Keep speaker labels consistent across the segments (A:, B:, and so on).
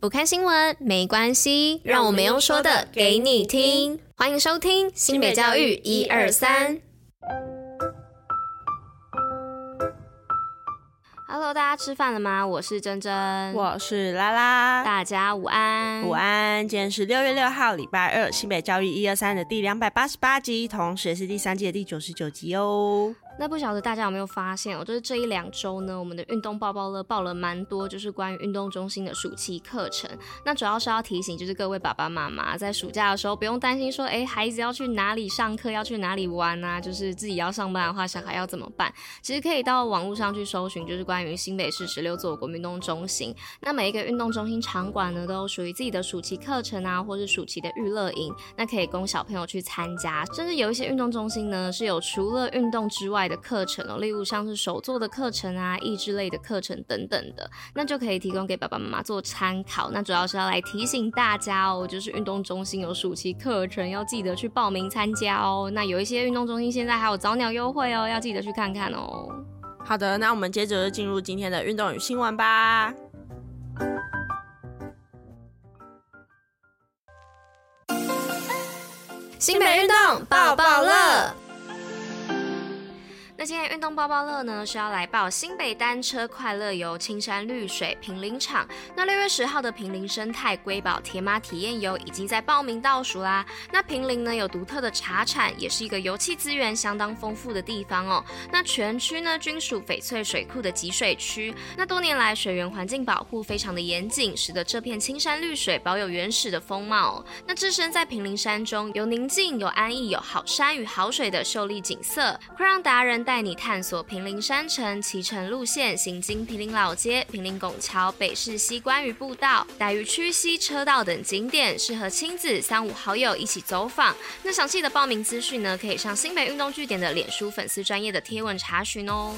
A: 不看新闻没关系，让我们用说的给你听。欢迎收听新北教育一二三。Hello，大家吃饭了吗？我是珍珍，
B: 我是拉拉，
A: 大家午安，
B: 午安。今天是六月六号，礼拜二，新北教育一二三的第两百八十八集，同时也是第三季的第九十九集哦。
A: 那不晓得大家有没有发现哦，就是这一两周呢，我们的运动包包乐报了蛮多，就是关于运动中心的暑期课程。那主要是要提醒，就是各位爸爸妈妈在暑假的时候不用担心说，哎，孩子要去哪里上课，要去哪里玩啊？就是自己要上班的话，小孩要怎么办？其实可以到网络上去搜寻，就是关于新北市十六座国民运动中心。那每一个运动中心场馆呢，都有属于自己的暑期课程啊，或是暑期的娱乐营，那可以供小朋友去参加。甚至有一些运动中心呢，是有除了运动之外的课程哦。例如像是手作的课程啊、益智类的课程等等的，那就可以提供给爸爸妈妈做参考。那主要是要来提醒大家哦，就是运动中心有暑期课程，要记得去报名参加哦。那有一些运动中心现在还有早鸟优惠哦，要记得去看看哦。
B: 好的，那我们接着就进入今天的运动与新闻吧。
A: 新北运动抱抱乐。今天运动包包乐呢，是要来报新北单车快乐游青山绿水平林场。那六月十号的平林生态瑰宝铁马体验游已经在报名倒数啦。那平林呢，有独特的茶产，也是一个油气资源相当丰富的地方哦。那全区呢均属翡翠水库的集水区。那多年来水源环境保护非常的严谨，使得这片青山绿水保有原始的风貌。那置身在平林山中，有宁静、有安逸、有好山与好水的秀丽景色，会让达人带带你探索平林山城骑乘路线，行经平林老街、平林拱桥、北势溪观鱼步道、逮鱼区西车道等景点，适合亲子三五好友一起走访。那详细的报名资讯呢，可以上新北运动据点的脸书粉丝专业的贴文查询哦。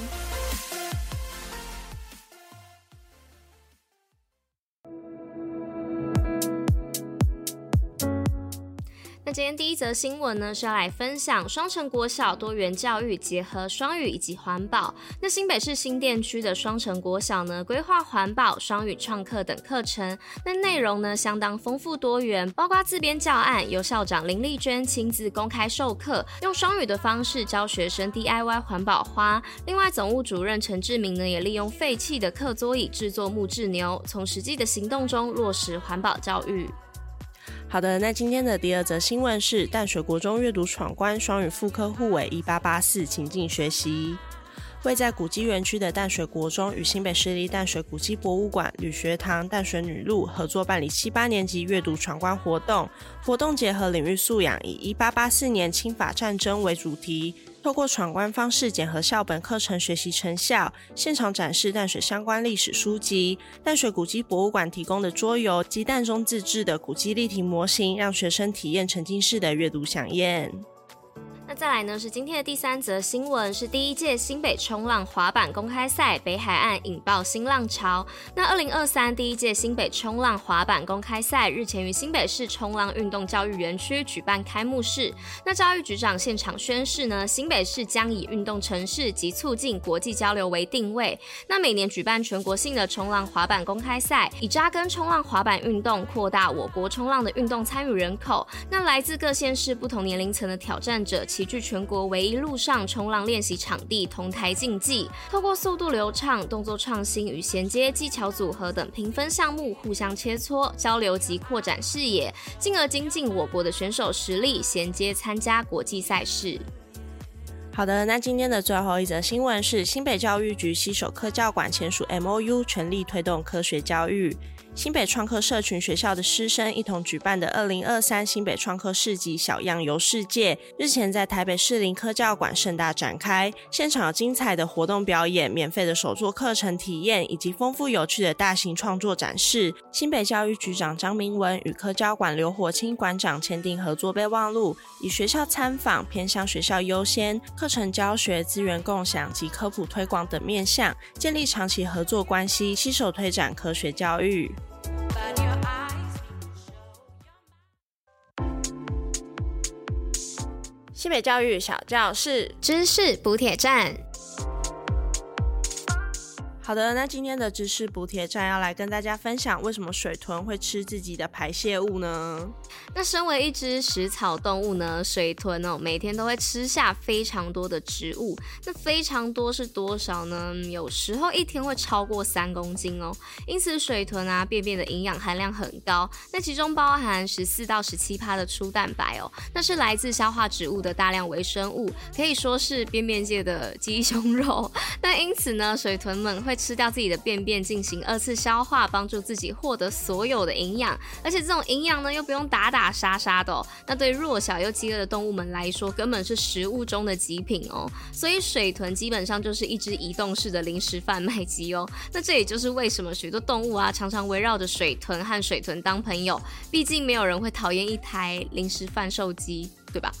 A: 今天第一则新闻呢，是要来分享双城国小多元教育结合双语以及环保。那新北市新店区的双城国小呢，规划环保、双语创客等课程。那内容呢，相当丰富多元，包括自编教案，由校长林丽娟亲自公开授课，用双语的方式教学生 DIY 环保花。另外，总务主任陈志明呢，也利用废弃的课桌椅制作木质牛，从实际的行动中落实环保教育。
B: 好的，那今天的第二则新闻是淡水国中阅读闯关双语复刻互为一八八四情境学习。位在古迹园区的淡水国中与新北市立淡水古迹博物馆、旅学堂、淡水女路合作办理七八年级阅读闯关活动，活动结合领域素养，以一八八四年清法战争为主题。透过闯关方式检核校本课程学习成效，现场展示淡水相关历史书籍、淡水古迹博物馆提供的桌游及淡中自制的古迹立体模型，让学生体验沉浸式的阅读飨宴。
A: 再来呢，是今天的第三则新闻，是第一届新北冲浪滑板公开赛北海岸引爆新浪潮。那二零二三第一届新北冲浪滑板公开赛日前于新北市冲浪运动教育园区举办开幕式。那教育局长现场宣示呢，新北市将以运动城市及促进国际交流为定位。那每年举办全国性的冲浪滑板公开赛，以扎根冲浪滑板运动，扩大我国冲浪的运动参与人口。那来自各县市不同年龄层的挑战者，齐聚全国唯一陆上冲浪练习场地，同台竞技，透过速度流畅、动作创新与衔接技巧组合等评分项目，互相切磋、交流及扩展视野，进而精进我国的选手实力，衔接参加国际赛事。
B: 好的，那今天的最后一则新闻是新北教育局携手科教馆签署 MOU，全力推动科学教育。新北创客社群学校的师生一同举办的二零二三新北创客市集小样游世界，日前在台北士林科教馆盛大展开。现场有精彩的活动表演、免费的手作课程体验，以及丰富有趣的大型创作展示。新北教育局长张明文与科教馆刘火清馆长签订合作备忘录，以学校参访、偏向学校优先、课程教学、资源共享及科普推广等面向，建立长期合作关系，携手推展科学教育。新北教育小教室知识补铁站。好的，那今天的知识补帖站要来跟大家分享，为什么水豚会吃自己的排泄物呢？
A: 那身为一只食草动物呢，水豚哦，每天都会吃下非常多的植物。那非常多是多少呢？有时候一天会超过三公斤哦。因此，水豚啊，便便的营养含量很高。那其中包含十四到十七趴的粗蛋白哦，那是来自消化植物的大量微生物，可以说是便便界的鸡胸肉。那因此呢，水豚们会吃掉自己的便便进行二次消化，帮助自己获得所有的营养，而且这种营养呢又不用打打杀杀的。那对弱小又饥饿的动物们来说，根本是食物中的极品哦。所以水豚基本上就是一只移动式的零食贩卖机哦。那这也就是为什么许多动物啊常常围绕着水豚和水豚当朋友，毕竟没有人会讨厌一台零食贩售机，对吧？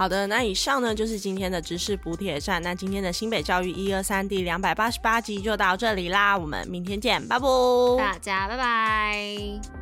B: 好的，那以上呢就是今天的知识补铁站。那今天的新北教育一二三第两百八十八集就到这里啦，我们明天见，拜拜，
A: 大家拜拜。